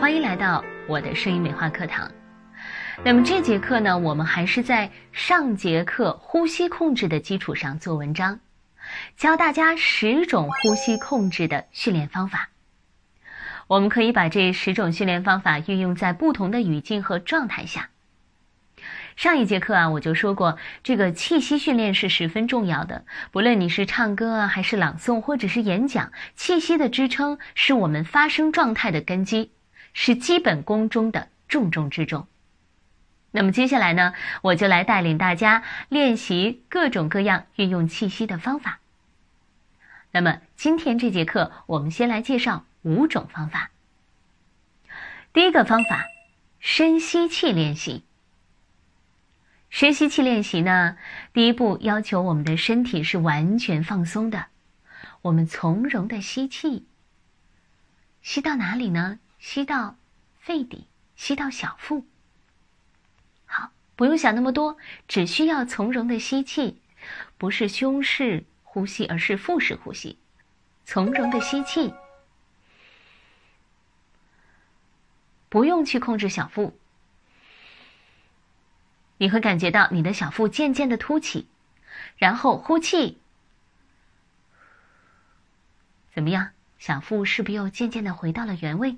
欢迎来到我的声音美化课堂。那么这节课呢，我们还是在上节课呼吸控制的基础上做文章，教大家十种呼吸控制的训练方法。我们可以把这十种训练方法运用在不同的语境和状态下。上一节课啊，我就说过，这个气息训练是十分重要的。不论你是唱歌啊，还是朗诵，或者是演讲，气息的支撑是我们发声状态的根基，是基本功中的重中之重。那么接下来呢，我就来带领大家练习各种各样运用气息的方法。那么今天这节课，我们先来介绍五种方法。第一个方法，深吸气练习。深吸气练习呢，第一步要求我们的身体是完全放松的，我们从容的吸气，吸到哪里呢？吸到肺底，吸到小腹。好，不用想那么多，只需要从容的吸气，不是胸式呼吸，而是腹式呼吸，从容的吸气，不用去控制小腹。你会感觉到你的小腹渐渐的凸起，然后呼气，怎么样？小腹是不是又渐渐的回到了原位？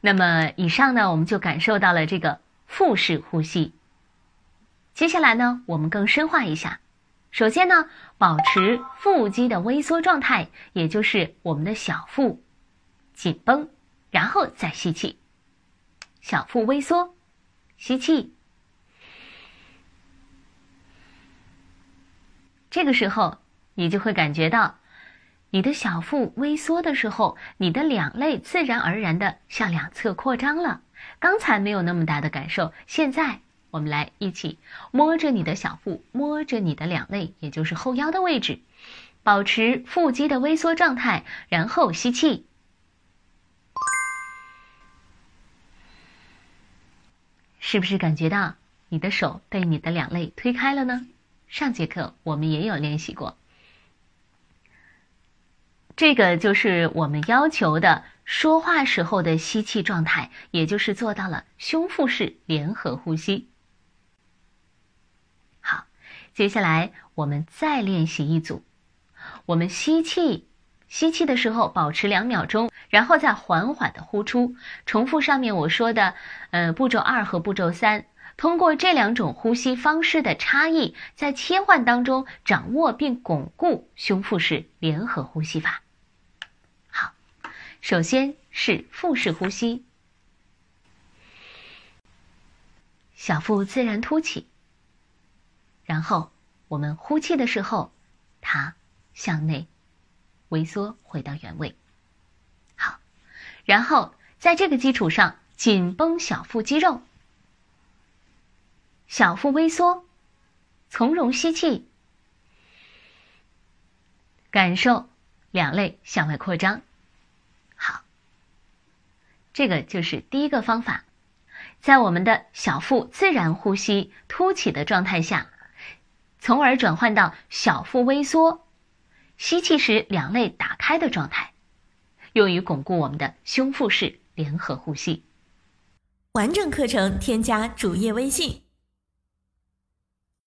那么以上呢，我们就感受到了这个腹式呼吸。接下来呢，我们更深化一下。首先呢，保持腹肌的微缩状态，也就是我们的小腹紧绷，然后再吸气，小腹微缩。吸气，这个时候你就会感觉到，你的小腹微缩的时候，你的两肋自然而然的向两侧扩张了。刚才没有那么大的感受，现在我们来一起摸着你的小腹，摸着你的两肋，也就是后腰的位置，保持腹肌的微缩状态，然后吸气。是不是感觉到你的手被你的两肋推开了呢？上节课我们也有练习过，这个就是我们要求的说话时候的吸气状态，也就是做到了胸腹式联合呼吸。好，接下来我们再练习一组，我们吸气。吸气的时候保持两秒钟，然后再缓缓的呼出，重复上面我说的，呃，步骤二和步骤三，通过这两种呼吸方式的差异，在切换当中掌握并巩固胸腹式联合呼吸法。好，首先是腹式呼吸，小腹自然凸起，然后我们呼气的时候，它向内。微缩回到原位，好，然后在这个基础上紧绷小腹肌肉，小腹微缩，从容吸气，感受两肋向外扩张，好，这个就是第一个方法，在我们的小腹自然呼吸凸起的状态下，从而转换到小腹微缩。吸气时两肋打开的状态，用于巩固我们的胸腹式联合呼吸。完整课程添加主页微信。